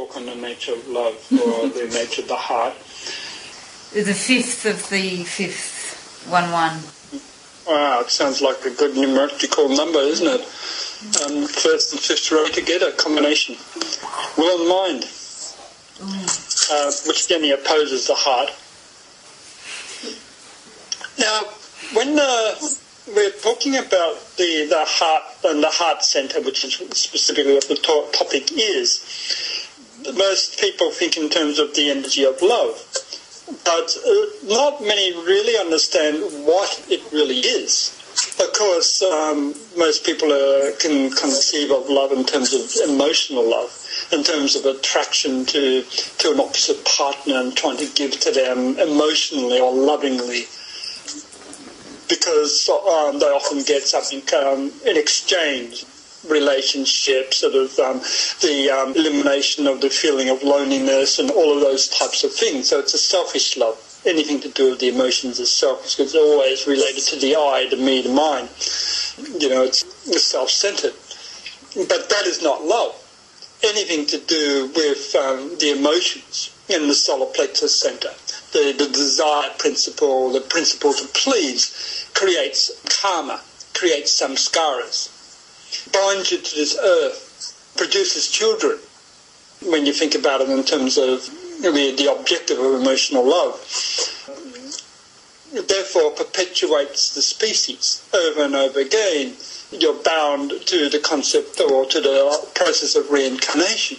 talk on the nature of love or the nature of the heart. The fifth of the fifth one one. Wow, it sounds like a good numerical number, isn't it? Um, first and fifth row together, combination. Will and mind, uh, which again opposes the heart. Now, when uh, we're talking about the, the heart and the heart center, which is specifically what the to- topic is, most people think in terms of the energy of love. But uh, not many really understand what it really is. Of course, um, most people uh, can conceive of love in terms of emotional love, in terms of attraction to, to an opposite partner and trying to give to them emotionally or lovingly because um, they often get something um, in exchange relationship, sort of um, the um, elimination of the feeling of loneliness and all of those types of things. So it's a selfish love. Anything to do with the emotions is selfish it's always related to the I, the me, the mine. You know, it's self-centered. But that is not love. Anything to do with um, the emotions in the solar plexus center, the, the desire principle, the principle to please, creates karma, creates samskaras, binds you to this earth, produces children. When you think about it in terms of the, the objective of emotional love, therefore perpetuates the species over and over again. You're bound to the concept or to the process of reincarnation.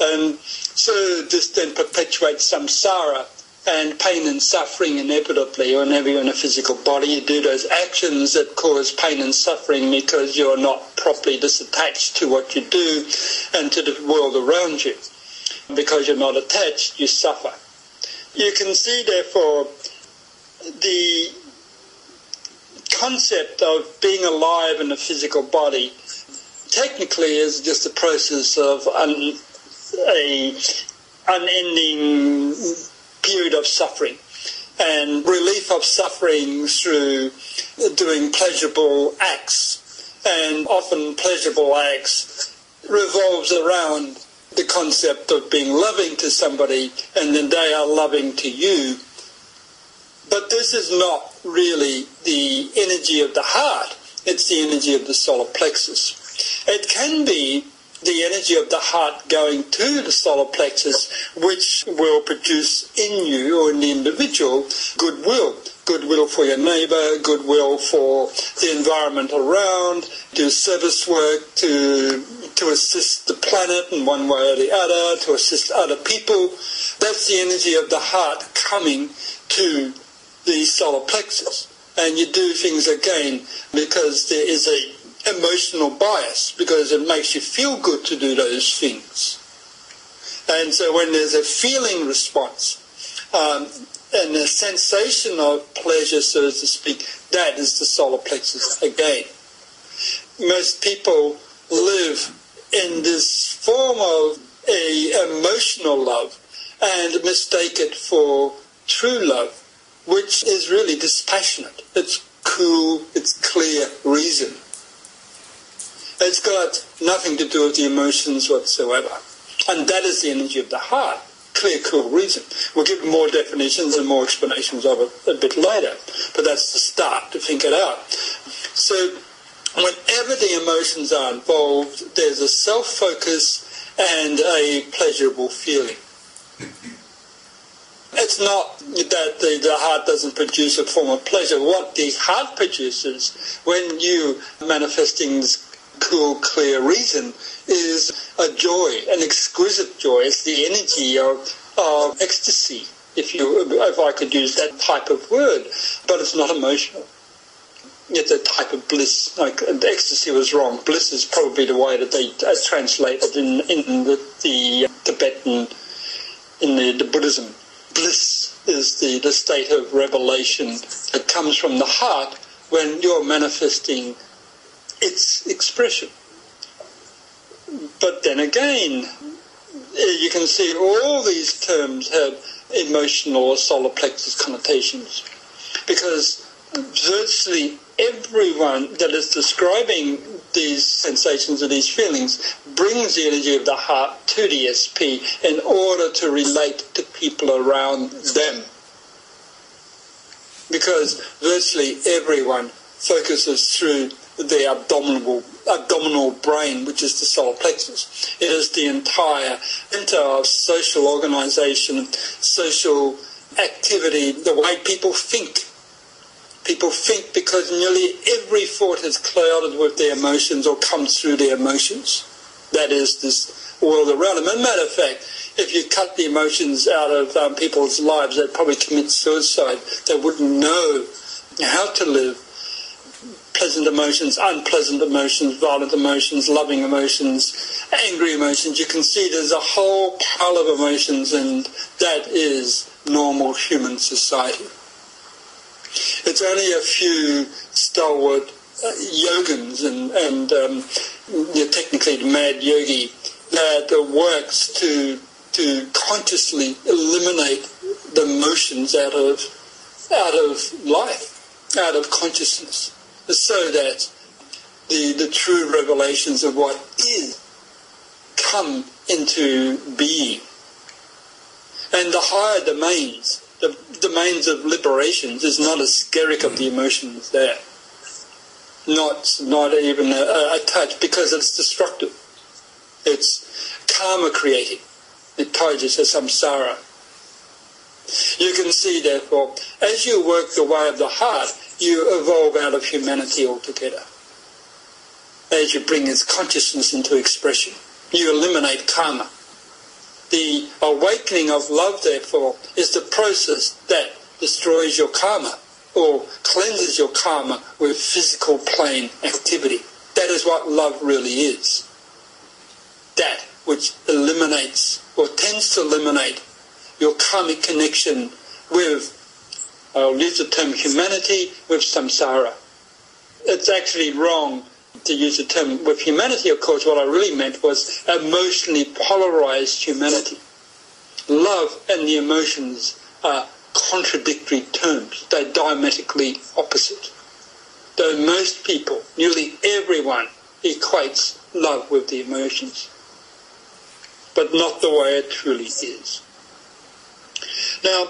And so this then perpetuates samsara and pain and suffering inevitably whenever you're in a physical body. You do those actions that cause pain and suffering because you're not properly disattached to what you do and to the world around you. Because you're not attached, you suffer. You can see, therefore, the concept of being alive in a physical body technically is just a process of un- a unending period of suffering and relief of suffering through doing pleasurable acts. And often pleasurable acts revolves around the concept of being loving to somebody and then they are loving to you. But this is not really the energy of the heart. It's the energy of the solar plexus. It can be the energy of the heart going to the solar plexus, which will produce in you or in the individual goodwill. Goodwill for your neighbor, goodwill for the environment around, do service work to, to assist the planet in one way or the other, to assist other people. That's the energy of the heart coming to the solar plexus. And you do things again because there is a emotional bias because it makes you feel good to do those things. And so when there's a feeling response um, and a sensation of pleasure, so to speak, that is the solar plexus again. Most people live in this form of a emotional love and mistake it for true love, which is really dispassionate. It's cool, it's clear reason. It's got nothing to do with the emotions whatsoever. And that is the energy of the heart. Clear, cool reason. We'll give more definitions and more explanations of it a bit later. But that's the start to think it out. So whenever the emotions are involved, there's a self-focus and a pleasurable feeling. It's not that the, the heart doesn't produce a form of pleasure. What the heart produces when you manifesting this cool, clear reason is a joy, an exquisite joy. It's the energy of, of ecstasy, if you, if I could use that type of word, but it's not emotional. It's a type of bliss. Like ecstasy was wrong. Bliss is probably the way that they uh, translate it in in the, the Tibetan, in the, the Buddhism. Bliss is the, the state of revelation that comes from the heart when you're manifesting its expression. But then again, eh, you can see all these terms have emotional or solar plexus connotations because virtually everyone that is describing these sensations or these feelings brings the energy of the heart to the SP in order to relate to people around them. Because virtually everyone focuses through the abdominal abdominal brain, which is the solar plexus. It is the entire center of social organization, social activity, the way people think. People think because nearly every thought is clouded with their emotions or comes through their emotions. That is this world around them. As a matter of fact, if you cut the emotions out of um, people's lives, they'd probably commit suicide. They wouldn't know how to live pleasant emotions, unpleasant emotions, violent emotions, loving emotions, angry emotions. You can see there's a whole pile of emotions, and that is normal human society. It's only a few stalwart uh, yogins and, and um, technically the mad yogi that works to to consciously eliminate the emotions out of out of life, out of consciousness so that the, the true revelations of what is come into being. And the higher domains, the domains of liberations, is not a skerrick of the emotions there. Not, not even a, a touch, because it's destructive. It's karma creating. It ties us samsara. You can see, therefore, as you work the way of the heart, you evolve out of humanity altogether. As you bring its consciousness into expression, you eliminate karma. The awakening of love, therefore, is the process that destroys your karma or cleanses your karma with physical plane activity. That is what love really is. That which eliminates or tends to eliminate your karmic connection with I'll use the term humanity with samsara. It's actually wrong to use the term with humanity, of course, what I really meant was emotionally polarized humanity. Love and the emotions are contradictory terms. They're diametrically opposite. Though most people, nearly everyone, equates love with the emotions. But not the way it truly is. Now,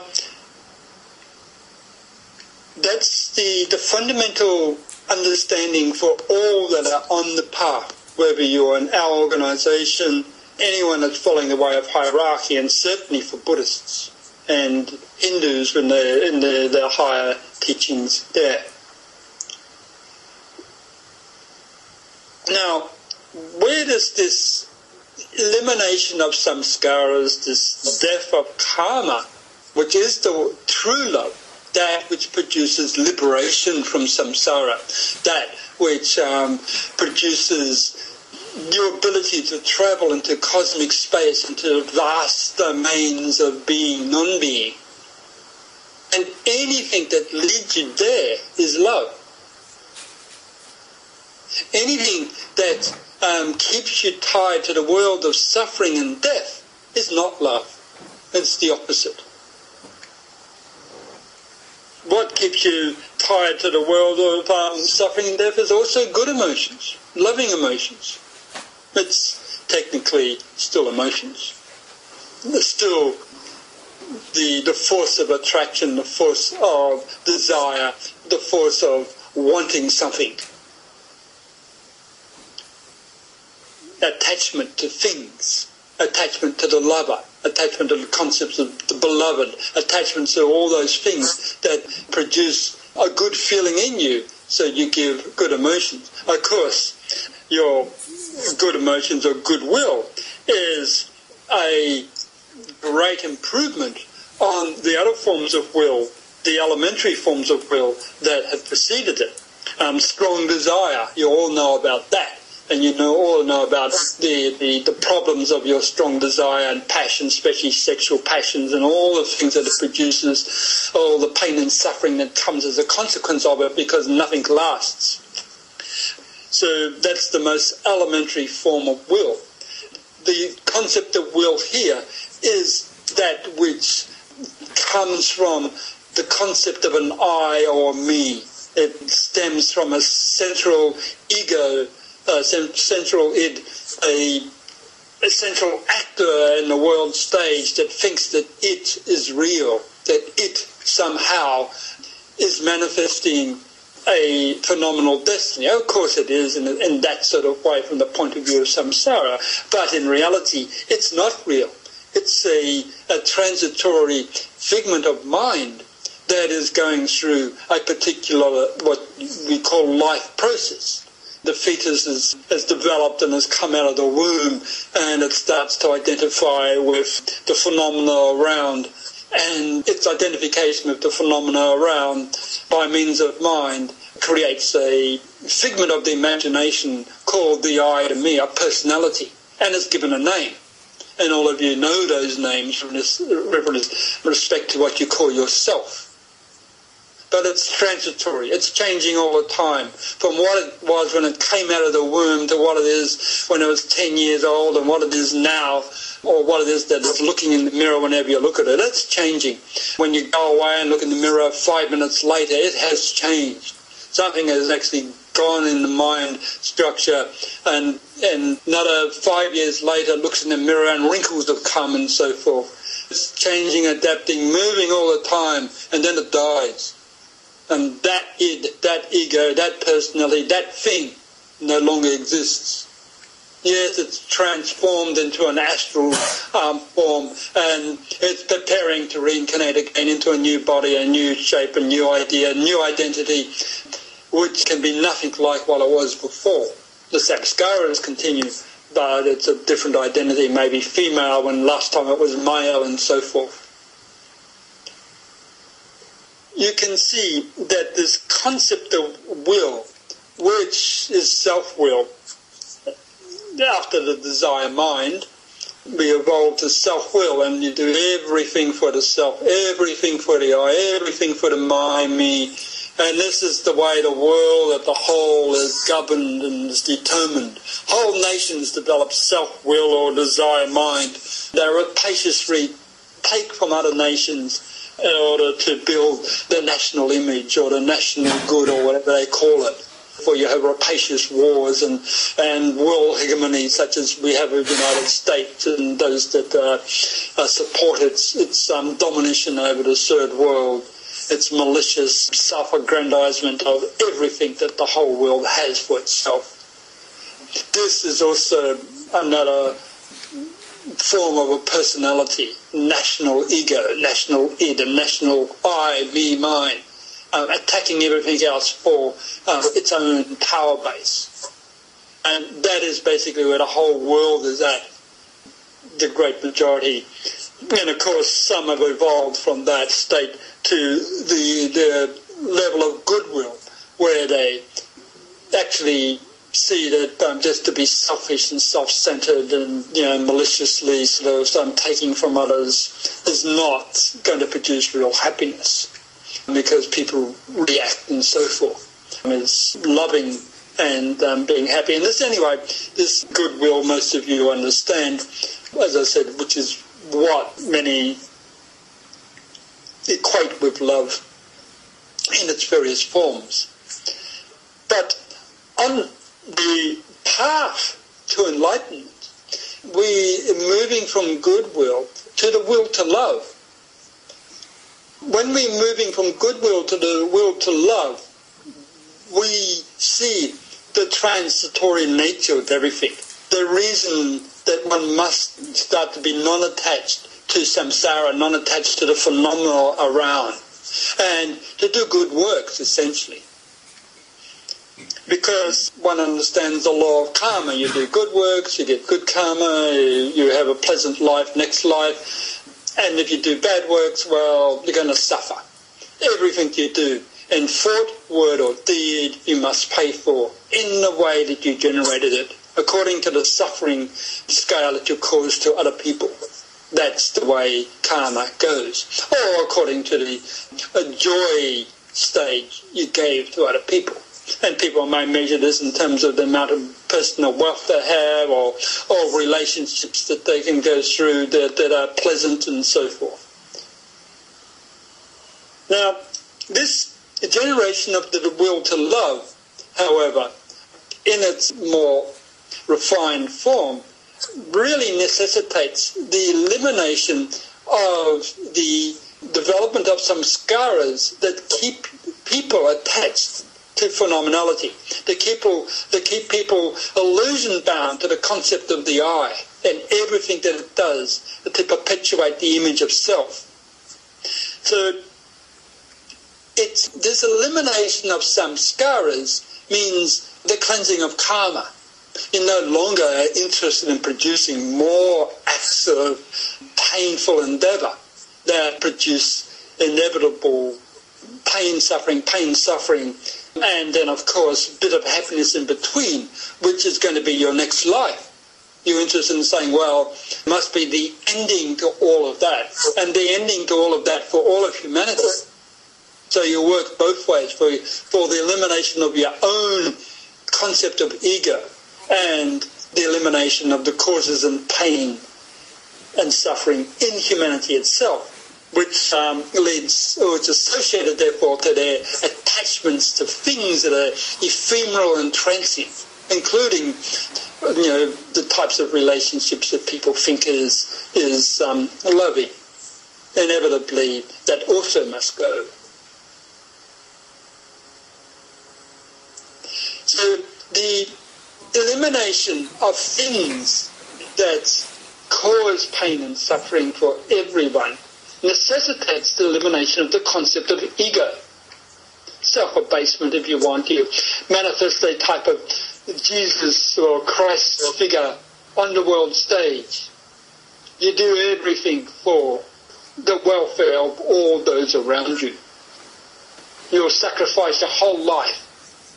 that's the, the fundamental understanding for all that are on the path, whether you're in our organization, anyone that's following the way of hierarchy, and certainly for Buddhists and Hindus when they're in their, their higher teachings there. Now, where does this elimination of samskaras, this death of karma, which is the true love, that which produces liberation from samsara, that which um, produces your ability to travel into cosmic space, into vast domains of being, non-being. And anything that leads you there is love. Anything that um, keeps you tied to the world of suffering and death is not love. It's the opposite what keeps you tied to the world or of um, suffering and death is also good emotions, loving emotions. It's technically still emotions. There's still the, the force of attraction, the force of desire, the force of wanting something. Attachment to things, attachment to the lover, attachment to the concepts of the beloved, attachment to all those things that produce a good feeling in you, so you give good emotions. Of course, your good emotions or goodwill is a great improvement on the other forms of will, the elementary forms of will that have preceded it. Um, strong desire, you all know about that and you know all know about the, the, the problems of your strong desire and passion, especially sexual passions and all the things that it produces, all the pain and suffering that comes as a consequence of it because nothing lasts. So that's the most elementary form of will. The concept of will here is that which comes from the concept of an I or me. It stems from a central ego uh, central a, a central actor in the world stage that thinks that it is real, that it somehow is manifesting a phenomenal destiny. Of course it is in, in that sort of way from the point of view of samsara, but in reality it's not real. It's a, a transitory figment of mind that is going through a particular, what we call life process. The fetus is, has developed and has come out of the womb and it starts to identify with the phenomena around and its identification of the phenomena around by means of mind creates a figment of the imagination called the I to me, a personality, and is given a name. And all of you know those names with respect to what you call yourself. But it's transitory. It's changing all the time. From what it was when it came out of the womb to what it is when it was 10 years old and what it is now or what it is that is looking in the mirror whenever you look at it. It's changing. When you go away and look in the mirror five minutes later, it has changed. Something has actually gone in the mind structure and, and another five years later looks in the mirror and wrinkles have come and so forth. It's changing, adapting, moving all the time and then it dies. And that id, that ego, that personality, that thing no longer exists. Yes, it's transformed into an astral um, form and it's preparing to reincarnate again into a new body, a new shape, a new idea, a new identity, which can be nothing like what it was before. The samskaras continue, but it's a different identity, maybe female when last time it was male and so forth. You can see that this concept of will, which is self-will, after the desire mind, we evolve to self-will and you do everything for the self, everything for the I, everything for the my, me. And this is the way the world as a whole is governed and is determined. Whole nations develop self-will or desire mind. They rapaciously take from other nations in order to build the national image or the national good or whatever they call it For you have rapacious wars and, and world hegemony such as we have in the United States and those that uh, support its, its um, domination over the third world, its malicious self-aggrandizement of everything that the whole world has for itself. This is also another form of a personality, national ego, national id, a national I, me, mine uh, attacking everything else for uh, its own power base. And that is basically where the whole world is at, the great majority. And of course, some have evolved from that state to the, the level of goodwill, where they actually see that um, just to be selfish and self-centered and you know maliciously sort of um, taking from others is not going to produce real happiness because people react and so forth. I mean, it's loving and um, being happy. And this, anyway, this goodwill, most of you understand, as I said, which is what many equate with love in its various forms. But on the path to enlightenment, we moving from goodwill to the will to love when we're moving from goodwill to the will to love, we see the transitory nature of everything. The reason that one must start to be non-attached to samsara, non-attached to the phenomena around, and to do good works, essentially. Because one understands the law of karma. You do good works, you get good karma, you have a pleasant life, next life, and if you do bad works, well, you're going to suffer. Everything you do in thought, word or deed, you must pay for in the way that you generated it, according to the suffering scale that you caused to other people. That's the way karma goes. Or according to the joy stage you gave to other people. And people may measure this in terms of the amount of personal wealth they have or, or relationships that they can go through that, that are pleasant and so forth. Now, this generation of the will to love, however, in its more refined form really necessitates the elimination of the development of samskaras that keep people attached to phenomenality. They keep people, keep people illusion bound to the concept of the I and everything that it does to perpetuate the image of self. So it's this elimination of samskaras means the cleansing of karma. You're no longer interested in producing more acts of painful endeavor that produce inevitable pain, suffering, pain, suffering, and then, of course, a bit of happiness in between, which is going to be your next life. You're interested in saying, well, must be the ending to all of that, and the ending to all of that for all of humanity. So you work both ways for, for the elimination of your own concept of ego and the elimination of the causes and pain and suffering in humanity itself which um, leads, or it's associated therefore to their attachments to things that are ephemeral and transient, including you know the types of relationships that people think is is um, loving. Inevitably, that also must go. So the elimination of things that cause pain and suffering for everyone necessitates the elimination of the concept of ego. Self-abasement, if you want. You manifest a type of Jesus or Christ figure on the world stage. You do everything for the welfare of all those around you. You'll sacrifice your whole life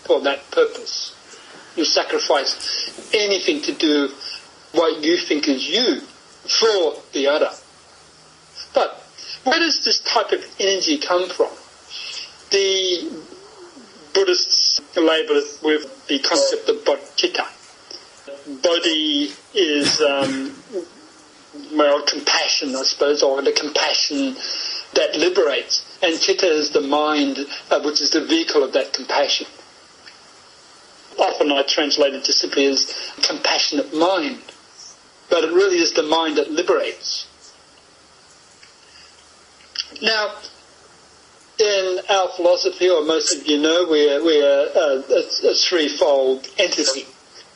for that purpose. You sacrifice anything to do what you think is you for the other. But where does this type of energy come from? The Buddhists label it with the concept of bodhicitta. Bodhi is, um, well, compassion, I suppose, or the compassion that liberates. And chitta is the mind, uh, which is the vehicle of that compassion. Often I translate it simply as compassionate mind. But it really is the mind that liberates. Now, in our philosophy, or most of you know, we're, we're a, a, a threefold entity.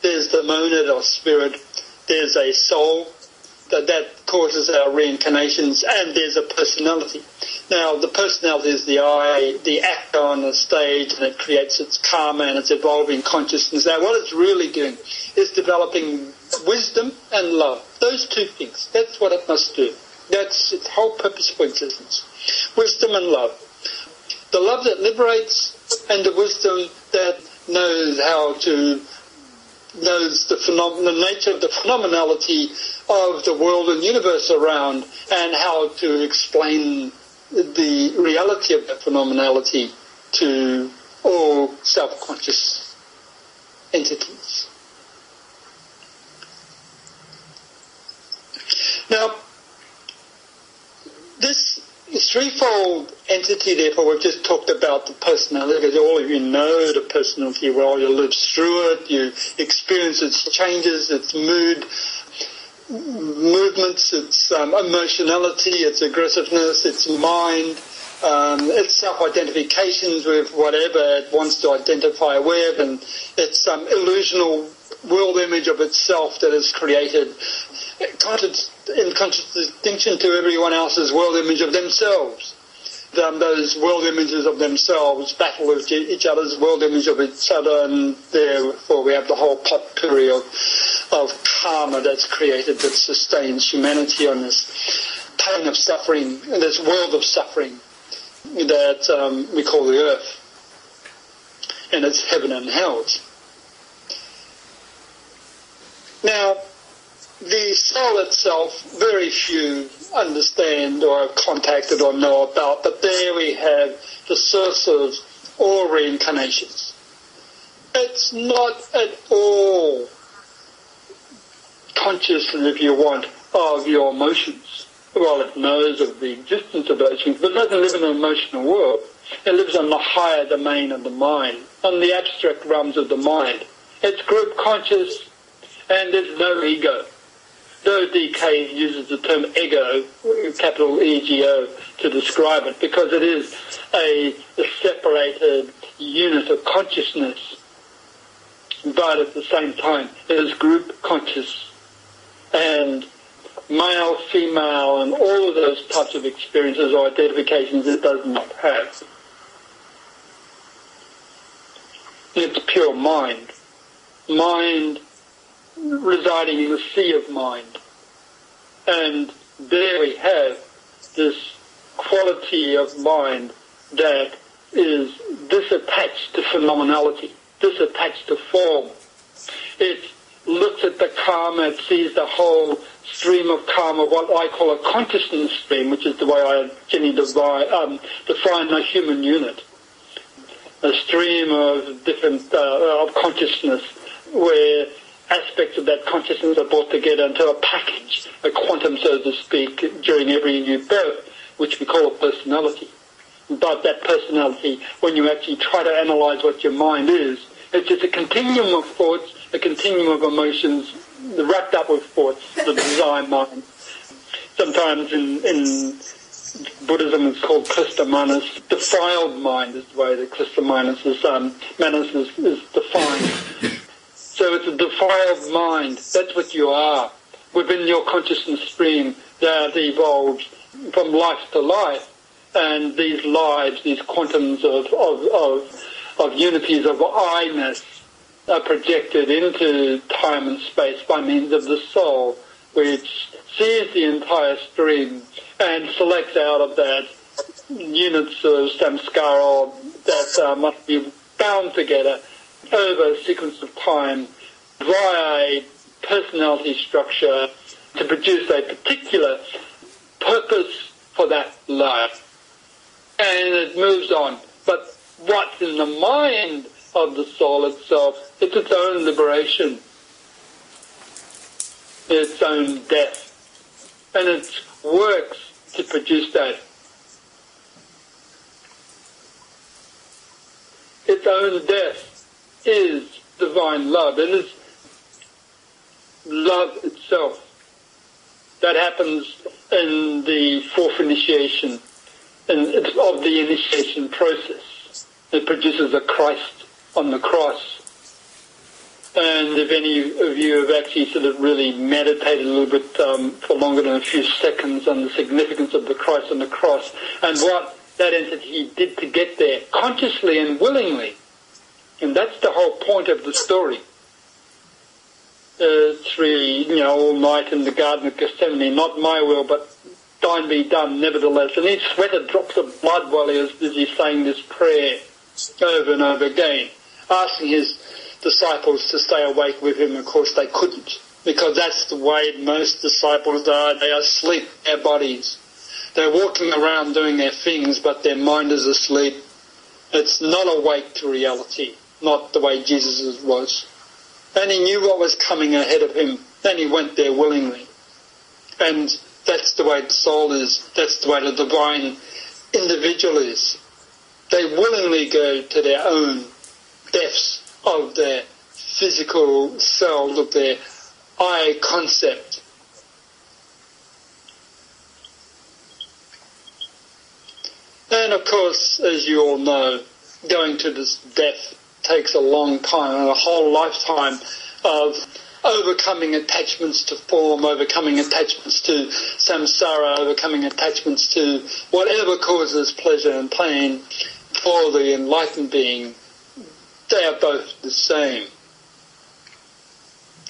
There's the monad or spirit, there's a soul, that, that causes our reincarnations, and there's a personality. Now, the personality is the I, the actor on the stage, and it creates its karma and its evolving consciousness. Now, what it's really doing is developing wisdom and love. Those two things. That's what it must do. That's its whole purpose for existence. Wisdom and love. The love that liberates and the wisdom that knows how to knows the, phenom- the nature of the phenomenality of the world and universe around and how to explain the reality of that phenomenality to all self-conscious entities. Now, this threefold entity, therefore, we've just talked about the personality, because all of you know the personality well. You live through it, you experience its changes, its mood, movements, its um, emotionality, its aggressiveness, its mind, um, its self-identifications with whatever it wants to identify with, and its um, illusional world image of itself that is created in contradistinction to everyone else's world image of themselves. Um, those world images of themselves battle with each other's world image of each other, and therefore we have the whole potpourri of, of karma that's created that sustains humanity on this plane of suffering, this world of suffering that um, we call the earth, and it's heaven and hell. Now, the soul itself, very few understand or have contacted or know about, but there we have the source of all reincarnations. It's not at all conscious, if you want, of your emotions. Well, it knows of the existence of things, but it doesn't live in an emotional world. It lives on the higher domain of the mind, on the abstract realms of the mind. It's group conscious and there's no ego. Though DK uses the term ego, capital E-G-O, to describe it because it is a, a separated unit of consciousness but at the same time it is group conscious and male, female, and all of those types of experiences or identifications it does not have. It's pure mind. Mind residing in the sea of mind. And there we have this quality of mind that is disattached to phenomenality, disattached to form. It looks at the karma, it sees the whole stream of karma, what I call a consciousness stream, which is the way I generally divide, um, define a human unit. A stream of different, uh, of consciousness where aspects of that consciousness are brought together into a package, a quantum, so to speak, during every new birth, which we call a personality. But that personality, when you actually try to analyze what your mind is, it's just a continuum of thoughts, a continuum of emotions, wrapped up with thoughts, the design mind. Sometimes in, in Buddhism it's called Klista Manas. Defiled mind is the way that Klista Manas is, um, Manas is, is defined. So it's a defiled mind. That's what you are. Within your consciousness stream that evolves from life to life. And these lives, these quantums of, of, of, of unities of I-ness are projected into time and space by means of the soul, which sees the entire stream and selects out of that units of samskara that uh, must be bound together over a sequence of time via a personality structure to produce a particular purpose for that life. And it moves on. But what's in the mind of the soul itself, it's its own liberation, its own death. And it works to produce that. Its own death is divine love. And It is love itself. That happens in the fourth initiation in, of the initiation process. It produces a Christ on the cross. And if any of you have actually sort of really meditated a little bit um, for longer than a few seconds on the significance of the Christ on the cross and what that entity did to get there, consciously and willingly, and that's the whole point of the story uh, three, you know, all night in the Garden of Gethsemane. Not my will, but thine be done, nevertheless. And he sweated drops of blood while he was busy saying this prayer over and over again, asking his disciples to stay awake with him. Of course, they couldn't, because that's the way most disciples are. They are asleep, their bodies. They're walking around doing their things, but their mind is asleep. It's not awake to reality, not the way Jesus was and he knew what was coming ahead of him, and he went there willingly. And that's the way the soul is, that's the way the divine individual is. They willingly go to their own depths of their physical selves, of their I concept. And of course, as you all know, going to this death takes a long time and a whole lifetime of overcoming attachments to form, overcoming attachments to samsara, overcoming attachments to whatever causes pleasure and pain for the enlightened being, they are both the same.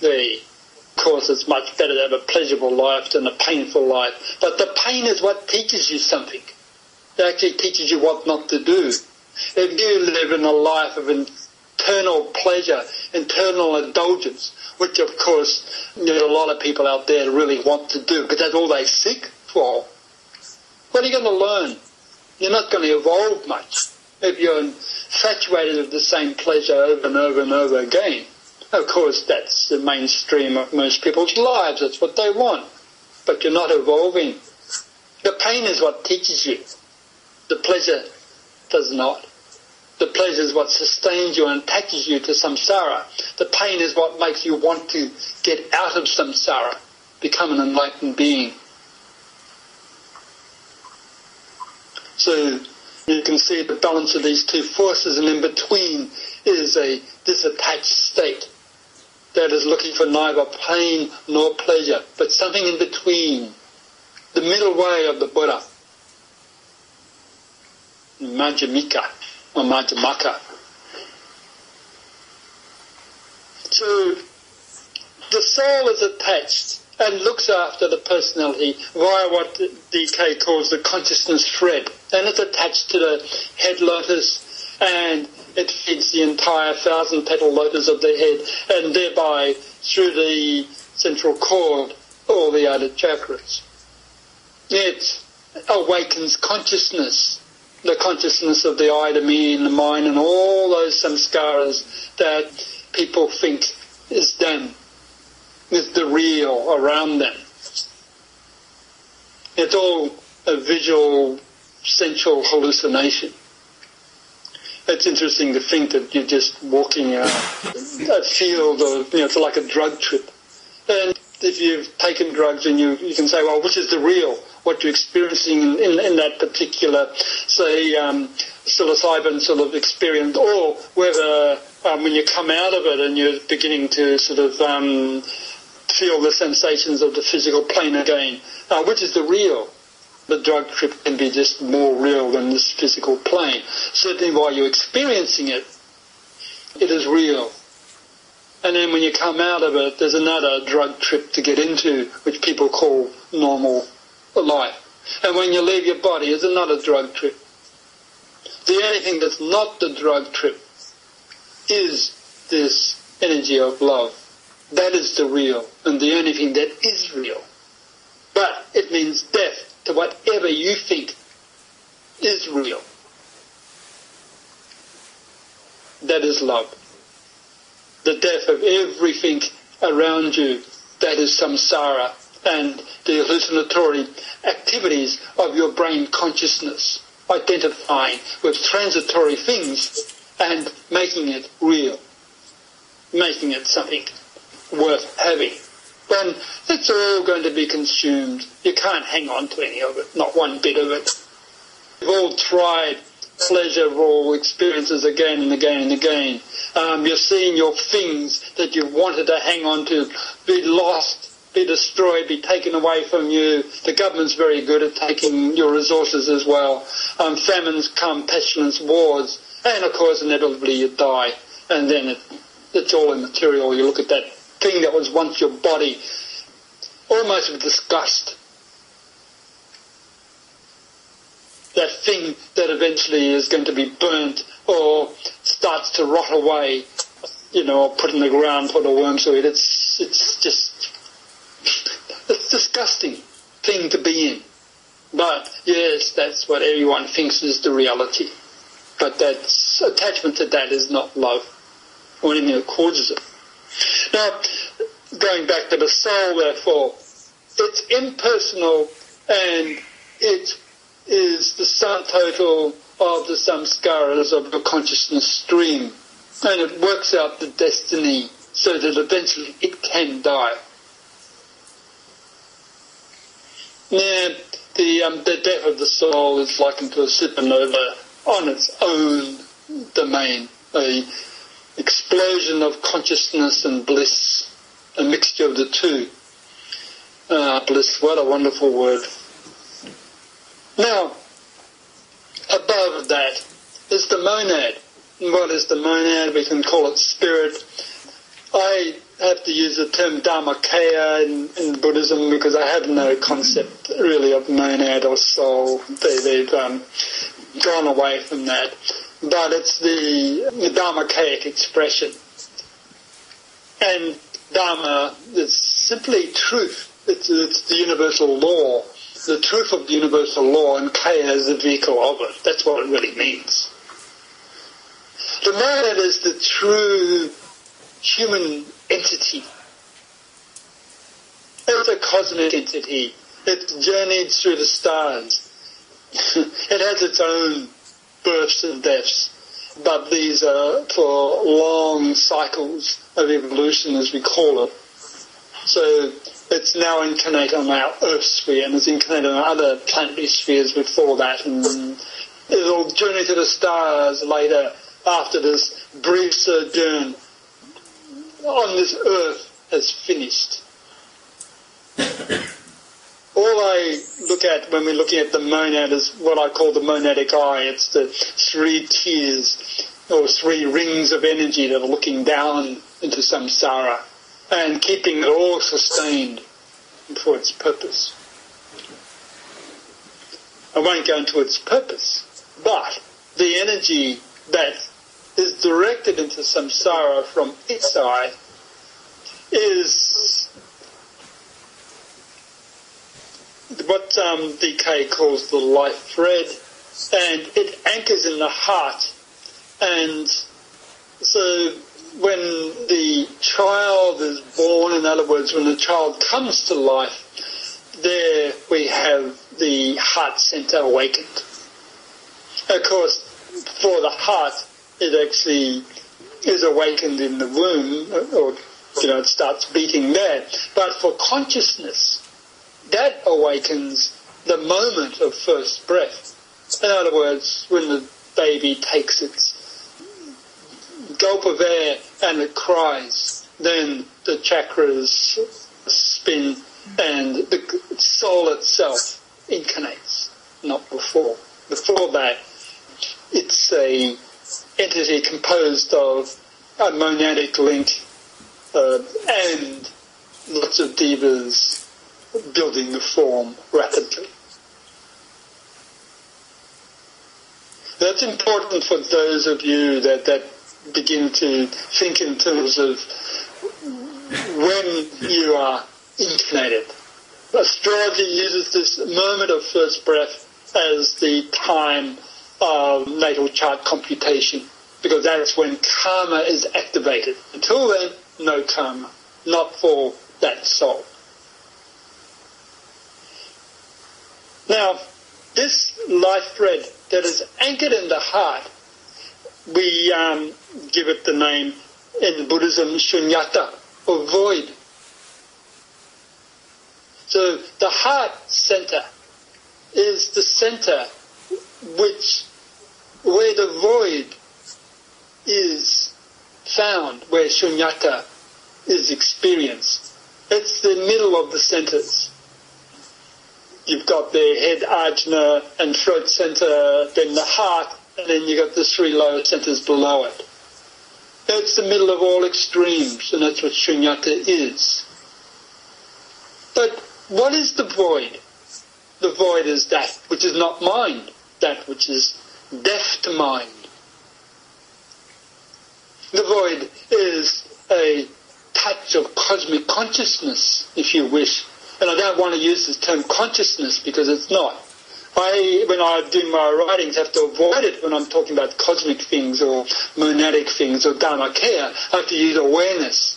The course, it's much better to have a pleasurable life than a painful life. But the pain is what teaches you something. It actually teaches you what not to do. If you live in a life of internal pleasure, internal indulgence, which of course there's a lot of people out there really want to do because that's all they seek for. What are you going to learn? You're not going to evolve much if you're infatuated with the same pleasure over and over and over again. Of course, that's the mainstream of most people's lives. That's what they want. But you're not evolving. The pain is what teaches you. The pleasure does not. The pleasure is what sustains you and attaches you to samsara. The pain is what makes you want to get out of samsara, become an enlightened being. So you can see the balance of these two forces and in between is a disattached state that is looking for neither pain nor pleasure, but something in between, the middle way of the Buddha. Majjhimika or Majjhimaka. So the soul is attached and looks after the personality via what DK calls the consciousness thread. And it's attached to the head lotus and it feeds the entire thousand petal lotus of the head and thereby through the central cord all the other chakras. It awakens consciousness, the consciousness of the I, the me, and the mind, and all those samskaras that people think is them, is the real around them. It's all a visual, sensual hallucination it's interesting to think that you're just walking a, a field or, you know, it's like a drug trip. And if you've taken drugs and you, you can say, well, which is the real, what you're experiencing in, in, in that particular, say, um, psilocybin sort of experience, or whether um, when you come out of it and you're beginning to sort of um, feel the sensations of the physical plane again, uh, which is the real the drug trip can be just more real than this physical plane. Certainly while you're experiencing it, it is real. And then when you come out of it, there's another drug trip to get into, which people call normal life. And when you leave your body, it's another drug trip. The only thing that's not the drug trip is this energy of love. That is the real, and the only thing that is real. But it means death to whatever you think is real. That is love. The death of everything around you that is samsara and the hallucinatory activities of your brain consciousness, identifying with transitory things and making it real, making it something worth having then it's all going to be consumed. You can't hang on to any of it, not one bit of it. We've all tried pleasurable experiences again and again and again. Um, you're seeing your things that you wanted to hang on to be lost, be destroyed, be taken away from you. The government's very good at taking your resources as well. Um, famines come, pestilence, wars, and of course inevitably you die. And then it, it's all immaterial. You look at that thing that was once your body, almost with disgust. That thing that eventually is going to be burnt or starts to rot away, you know, or put in the ground for the worms to eat. It's, it's just, disgusting thing to be in. But yes, that's what everyone thinks is the reality. But that attachment to that is not love or anything that causes it. Now, going back to the soul, therefore, it's impersonal and it is the sum total of the samskaras of the consciousness stream. And it works out the destiny so that eventually it can die. Now, the, um, the death of the soul is likened to a supernova on its own domain, a explosion of consciousness and bliss, a mixture of the two. Ah, bliss, what a wonderful word. Now, above that is the monad. What is the monad? We can call it spirit. I have to use the term dharmakaya in, in Buddhism because I have no concept really of monad or soul. They, have um, gone away from that but it's the, the Dharmakaic expression. And Dharma is simply truth. It's, it's the universal law. The truth of the universal law, and Kaya is the vehicle of it. That's what it really means. The monad is the true human entity. It's a cosmic entity. It journeyed through the stars. it has its own births and deaths. but these are for long cycles of evolution, as we call it. So it's now incarnate on our Earth sphere, and it's incarnate on other planetary spheres before that, and it'll journey to the stars later after this brief sojourn on this Earth has finished. All I look at when we're looking at the monad is what I call the monadic eye. It's the three tiers or three rings of energy that are looking down into samsara and keeping it all sustained for its purpose. I won't go into its purpose, but the energy that is directed into samsara from its eye is what um, DK calls the life thread, and it anchors in the heart. And so when the child is born, in other words, when the child comes to life, there we have the heart center awakened. Of course, for the heart, it actually is awakened in the womb, or you know, it starts beating there. But for consciousness, that awakens the moment of first breath. In other words, when the baby takes its gulp of air and it cries, then the chakras spin and the soul itself incarnates, not before. Before that, it's a entity composed of a monadic link uh, and lots of devas building the form rapidly. That's important for those of you that, that begin to think in terms of when you are incarnated. Astrology uses this moment of first breath as the time of natal chart computation because that's when karma is activated. Until then, no karma, not for that soul. Now, this life thread that is anchored in the heart, we um, give it the name in Buddhism shunyata, or void. So the heart center is the center which, where the void is found, where shunyata is experienced. It's the middle of the centers. You've got the head ajna and throat center, then the heart, and then you've got the three lower centers below it. It's the middle of all extremes, and that's what shunyata is. But what is the void? The void is that which is not mind, that which is deaf to mind. The void is a touch of cosmic consciousness, if you wish. And I don't want to use the term consciousness because it's not. I, when I do my writings, have to avoid it when I'm talking about cosmic things or monadic things or dharmakaya. I have to use awareness.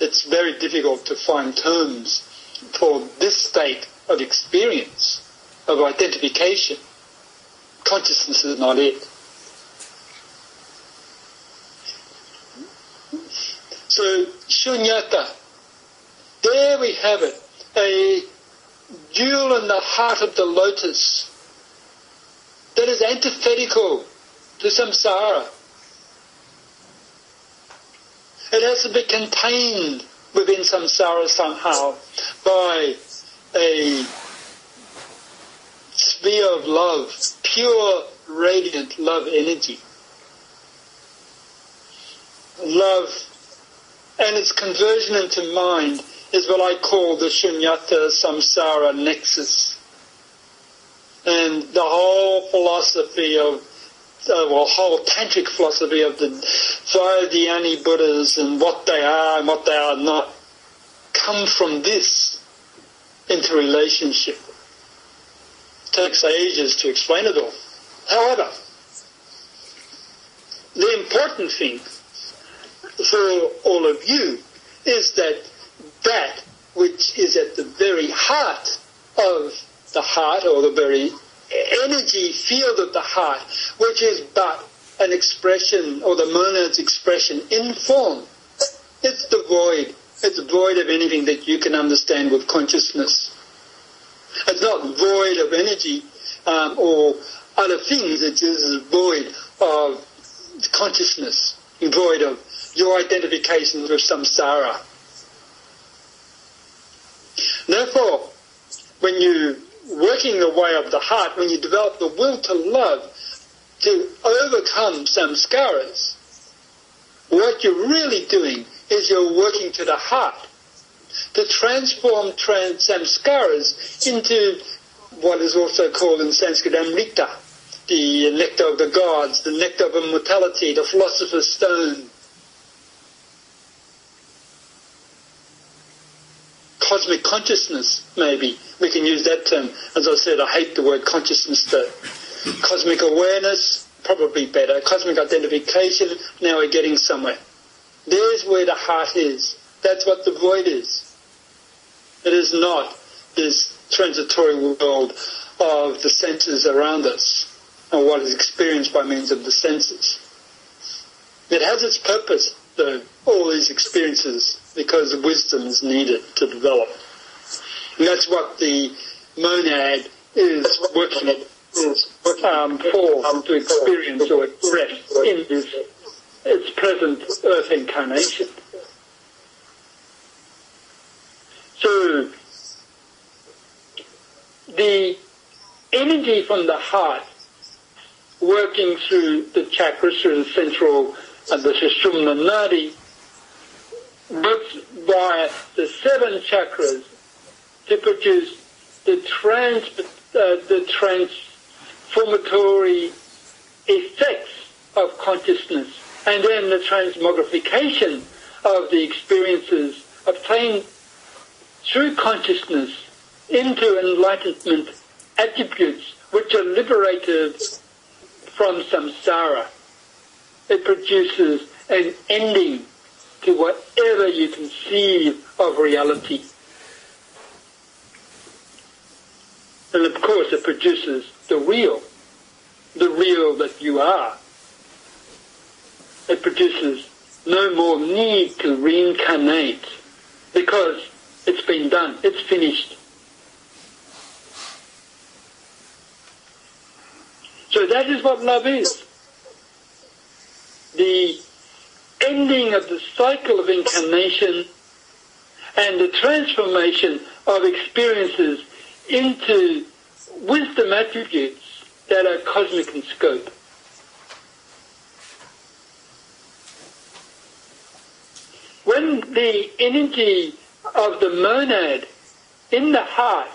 It's very difficult to find terms for this state of experience, of identification. Consciousness is not it. So, shunyata, there we have it, a jewel in the heart of the lotus that is antithetical to samsara. It has to be contained within samsara somehow by a sphere of love, pure, radiant love energy. Love and its conversion into mind is what I call the shunyata samsara nexus. And the whole philosophy of, uh, well, whole tantric philosophy of the Vajrayana Buddhas and what they are and what they are not come from this interrelationship. Takes ages to explain it all. However, the important thing for all of you is that that which is at the very heart of the heart or the very energy field of the heart, which is but an expression or the monad's expression in form. It's the void. It's void of anything that you can understand with consciousness. It's not void of energy um, or other things. It is void of consciousness, void of your identification with samsara. Therefore, when you're working the way of the heart, when you develop the will to love, to overcome samskaras, what you're really doing is you're working to the heart to transform trans um, samskaras into what is also called in Sanskrit amrita, the nectar of the gods, the nectar of immortality, the philosopher's stone. Cosmic consciousness, maybe. We can use that term. As I said, I hate the word consciousness though. Cosmic awareness, probably better. Cosmic identification, now we're getting somewhere. There's where the heart is. That's what the void is. It is not this transitory world of the senses around us and what is experienced by means of the senses. It has its purpose, though, all these experiences, because wisdom is needed to develop. And that's what the monad is working um, for to experience or express in this its present earth incarnation. So the energy from the heart working through the chakras, through the central and the Sushumna Nadi, works via the seven chakras to produce the trans, uh, the transformatory effects of consciousness and then the transmogrification of the experiences obtained through consciousness into enlightenment attributes which are liberated from samsara. It produces an ending to whatever you conceive of reality. And of course it produces the real, the real that you are. It produces no more need to reincarnate because it's been done, it's finished. So that is what love is. The ending of the cycle of incarnation and the transformation of experiences into wisdom attributes that are cosmic in scope. When the energy of the monad in the heart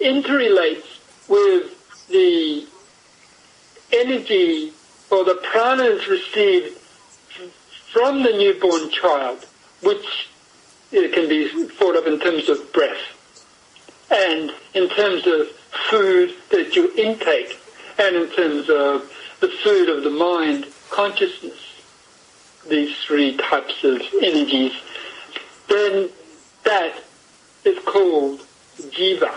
interrelates with the energy or the pranas received from the newborn child, which it can be thought of in terms of breath and in terms of food that you intake and in terms of the food of the mind, consciousness, these three types of energies, then that is called jiva,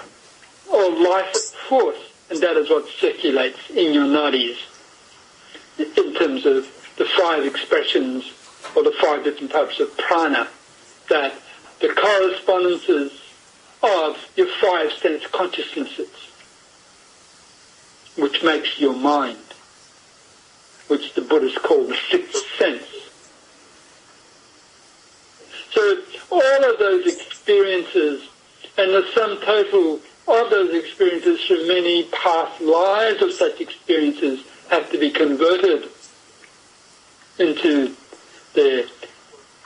or life force, and that is what circulates in your nadis in terms of the five expressions or the five different types of prana, that the correspondences of your five sense consciousnesses, which makes your mind, which the Buddhists call the sixth sense. So all of those experiences and the sum total of those experiences through many past lives of such experiences have to be converted into the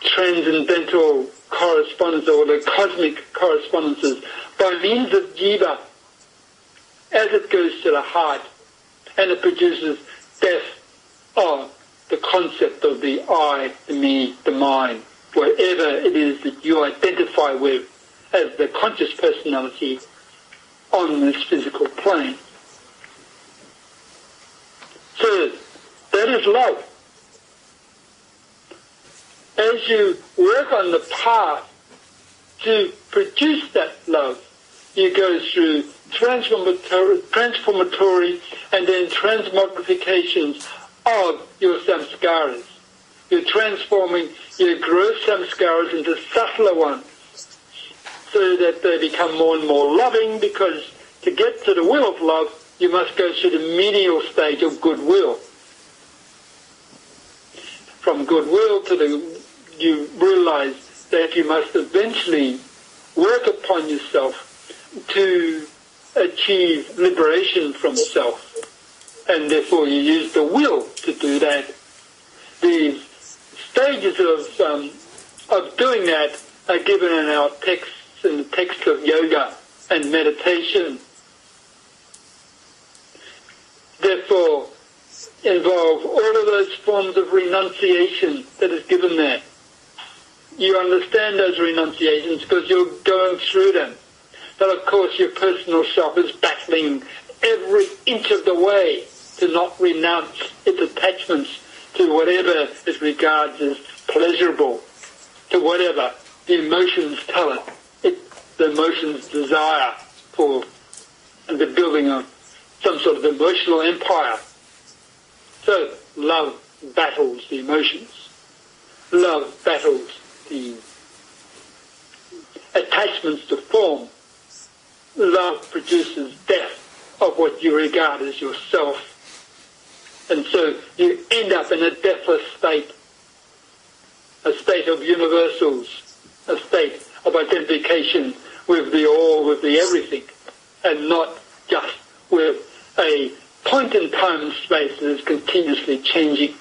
transcendental correspondence or the cosmic correspondences by means of jiva. As it goes to the heart and it produces death of the concept of the I, the me, the mind, whatever it is that you identify with as the conscious personality on this physical plane. So that is love. As you work on the path to produce that love, you go through transformatory, transformatory and then transmogrifications of your samskaras. You're transforming your gross samskaras into subtler ones that they become more and more loving because to get to the will of love, you must go through the menial stage of goodwill. From goodwill to the, you realize that you must eventually work upon yourself to achieve liberation from self. And therefore you use the will to do that. The stages of, um, of doing that are given in our texts, in the text of yoga and meditation. Therefore, involve all of those forms of renunciation that is given there. You understand those renunciations because you're going through them. But of course your personal self is battling every inch of the way to not renounce its attachments to whatever it regards as pleasurable, to whatever the emotions tell it. The emotions desire for and the building of some sort of emotional empire. So love battles the emotions. Love battles the attachments to form. Love produces death of what you regard as yourself. And so you end up in a deathless state, a state of universals, a state of identification with the all, with the everything, and not just with a point in time and space that is continuously changing.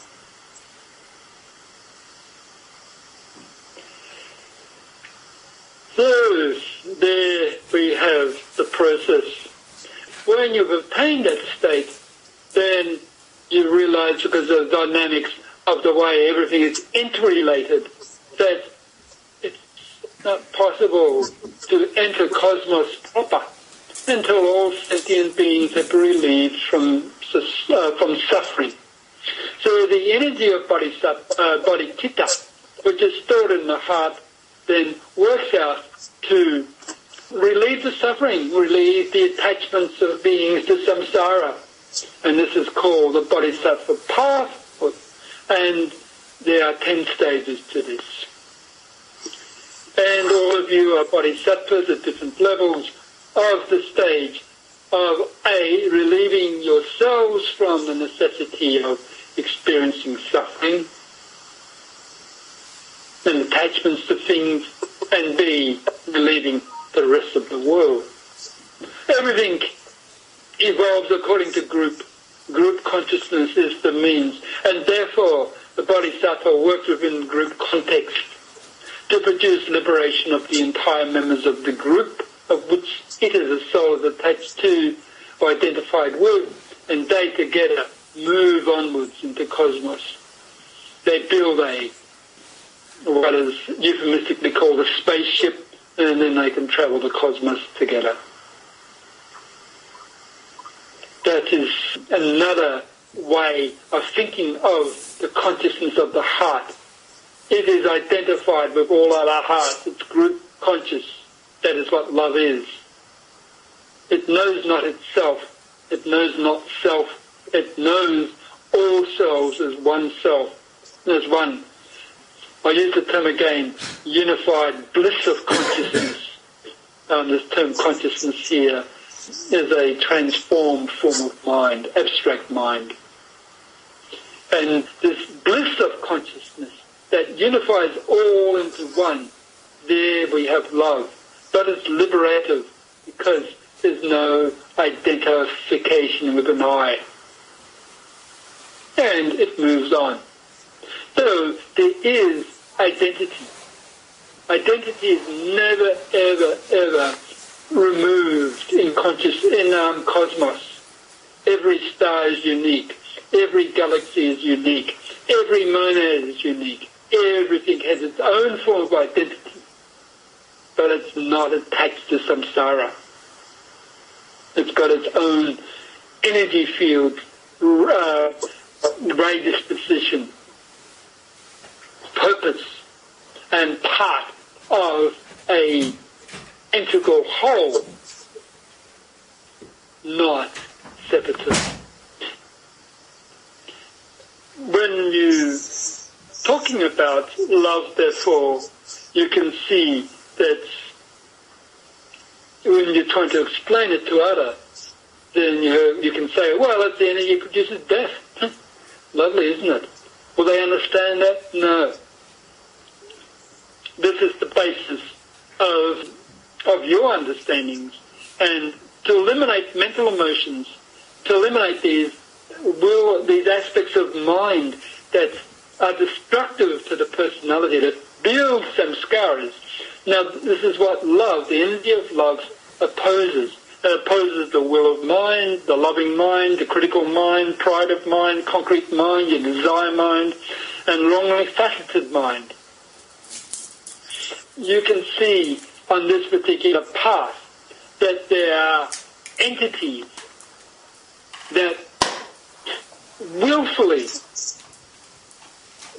So there we have the process. When you've obtained that state, then you realize because of the dynamics of the way everything is interrelated, that not possible to enter cosmos proper until all sentient beings have been relieved from, uh, from suffering. So the energy of bodhisattva, uh, bodhicitta, which is stored in the heart, then works out to relieve the suffering, relieve the attachments of beings to samsara. And this is called the bodhisattva path, and there are ten stages to this. And all of you are bodhisattvas at different levels of the stage of A, relieving yourselves from the necessity of experiencing suffering and attachments to things, and B, relieving the rest of the world. Everything evolves according to group. Group consciousness is the means, and therefore the Bodhisattva works within group context to produce liberation of the entire members of the group of which it as a soul is attached to or identified with, and they together move onwards into cosmos. They build a what is euphemistically called a spaceship, and then they can travel the cosmos together. That is another way of thinking of the consciousness of the heart. It is identified with all other hearts. It's group conscious. That is what love is. It knows not itself. It knows not self. It knows all selves as one self, as one. I use the term again, unified bliss of consciousness. Um, this term consciousness here is a transformed form of mind, abstract mind. And this bliss of consciousness that unifies all into one, there we have love. But it's liberative because there's no identification with an I. And it moves on. So there is identity. Identity is never, ever, ever removed in conscious in um, cosmos. Every star is unique. Every galaxy is unique. Every monad is unique. Everything has its own form of identity, but it's not attached to samsara. It's got its own energy field, uh, ray disposition, purpose, and part of a integral whole, not separate. About love, therefore, you can see that when you're trying to explain it to others, then you, you can say, well, at the end it produces death. Lovely, isn't it? Will they understand that? No. This is the basis of, of your understandings. And to eliminate mental emotions, to eliminate these will, these aspects of mind that are destructive to the personality, that build samskaras. Now, this is what love, the energy of love, opposes. It opposes the will of mind, the loving mind, the critical mind, pride of mind, concrete mind, your desire mind, and wrongly faceted mind. You can see on this particular path that there are entities that willfully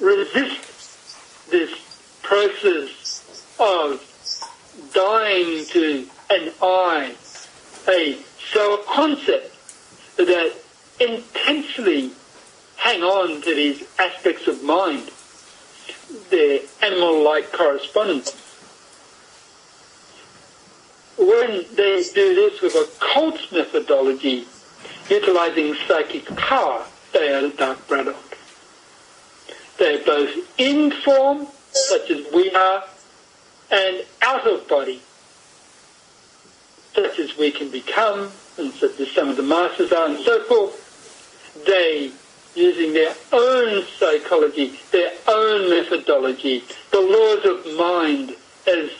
resist this process of dying to an I, a self-concept that intensely hang on to these aspects of mind, their animal-like correspondence. When they do this with a cult methodology, utilizing psychic power, they are the dark brotherhood. They're both in form, such as we are, and out of body, such as we can become, and such as some of the masters are, and so forth. They, using their own psychology, their own methodology, the laws of mind as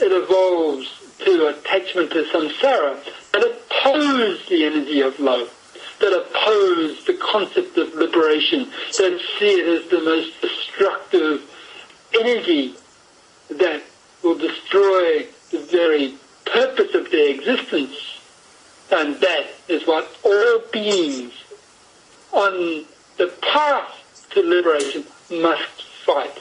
it evolves to attachment to samsara, that oppose the energy of love that oppose the concept of liberation, that see it as the most destructive energy that will destroy the very purpose of their existence. And that is what all beings on the path to liberation must fight.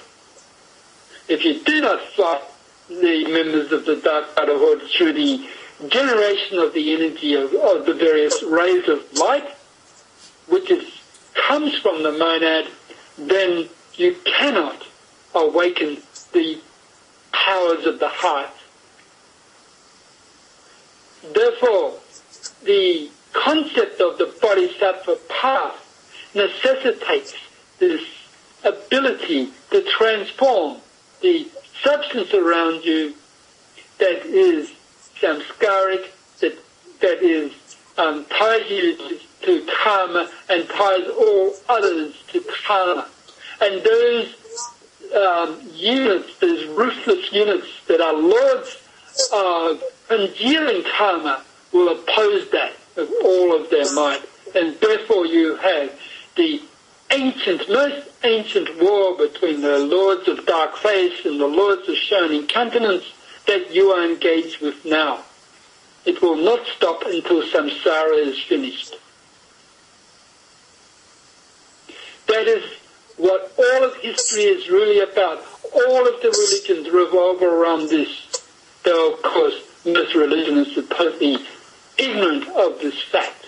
If you do not fight the members of the Dark Brotherhood through the generation of the energy of, of the various rays of light, which is, comes from the monad, then you cannot awaken the powers of the heart. Therefore, the concept of the bodhisattva path necessitates this ability to transform the substance around you that is samskaric, that, that is um, ties you to, to karma and ties all others to karma. And those um, units, those ruthless units that are lords of congealing karma will oppose that with all of their might. And therefore you have the ancient, most ancient war between the lords of dark face and the lords of shining countenance that you are engaged with now. It will not stop until samsara is finished. That is what all of history is really about. All of the religions revolve around this. Though, of course, most religions are supposedly ignorant of this fact.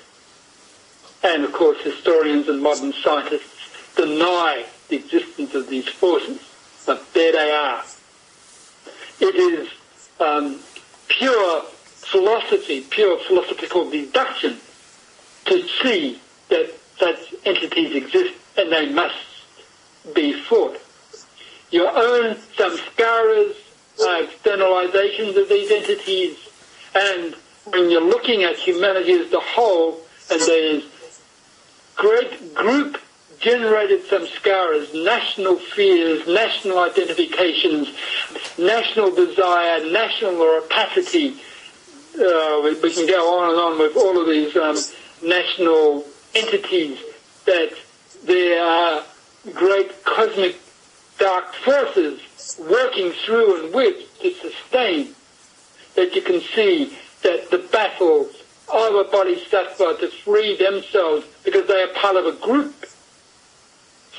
And, of course, historians and modern scientists deny the existence of these forces. But there they are. It is um, pure philosophy, pure philosophical deduction to see that such entities exist and they must be fought. Your own samskaras are externalizations of these entities and when you're looking at humanity as a whole and there's great group generated samskaras, national fears, national identifications, national desire, national rapacity. Uh, we, we, can go on and on with all of these um, national entities that there are great cosmic dark forces working through and with to sustain that you can see that the battle of a bodhisattva to free themselves because they are part of a group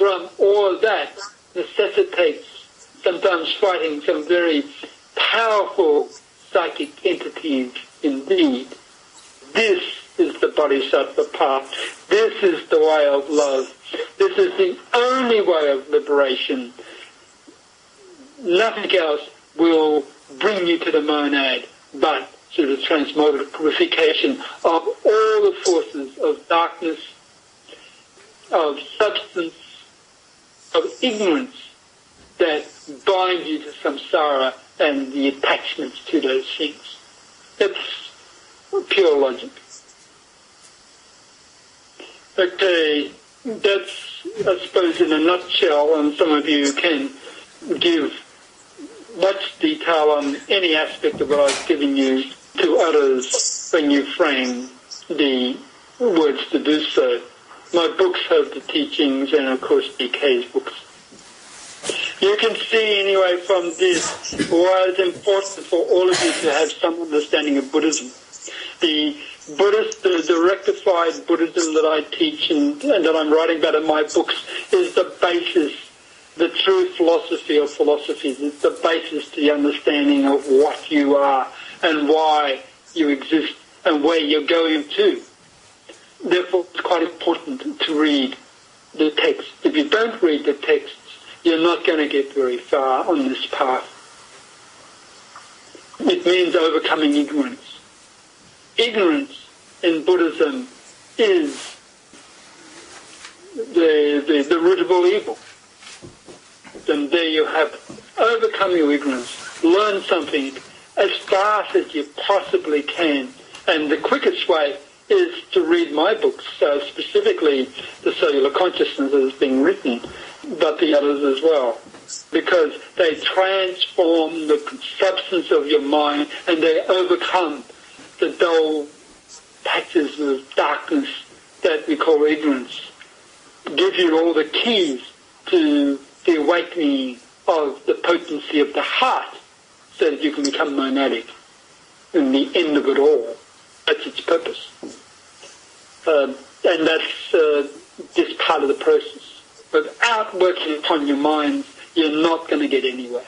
from all that necessitates sometimes fighting some very powerful psychic entities indeed. This is the bodhisattva path. This is the way of love. This is the only way of liberation. nothing else will bring you to the monad but sort of transmogrification of all the forces of darkness, of substance, of ignorance that bind you to samsara and the attachments to those things. It's pure logic. Okay, that's, I suppose, in a nutshell, and some of you can give much detail on any aspect of what I've given you to others when you frame the words to do so. My books have the teachings and of course DK's books. You can see anyway from this why it's important for all of you to have some understanding of Buddhism. The Buddhist, the, the rectified Buddhism that I teach and, and that I'm writing about in my books is the basis the true philosophy of philosophies. It's the basis to the understanding of what you are and why you exist and where you're going to. Therefore, it's quite important to read the text. If you don't read the texts, you're not going to get very far on this path. It means overcoming ignorance. Ignorance in Buddhism is the, the, the root of all evil. And there you have overcome your ignorance, learn something as fast as you possibly can. And the quickest way is to read my books, so specifically the Cellular Consciousness that is being written, but the others as well. Because they transform the substance of your mind and they overcome the dull patches of darkness that we call ignorance. Give you all the keys to the awakening of the potency of the heart so that you can become monadic in the end of it all. That's its purpose. Uh, and that's uh, just part of the process. Without working upon your mind, you're not going to get anywhere.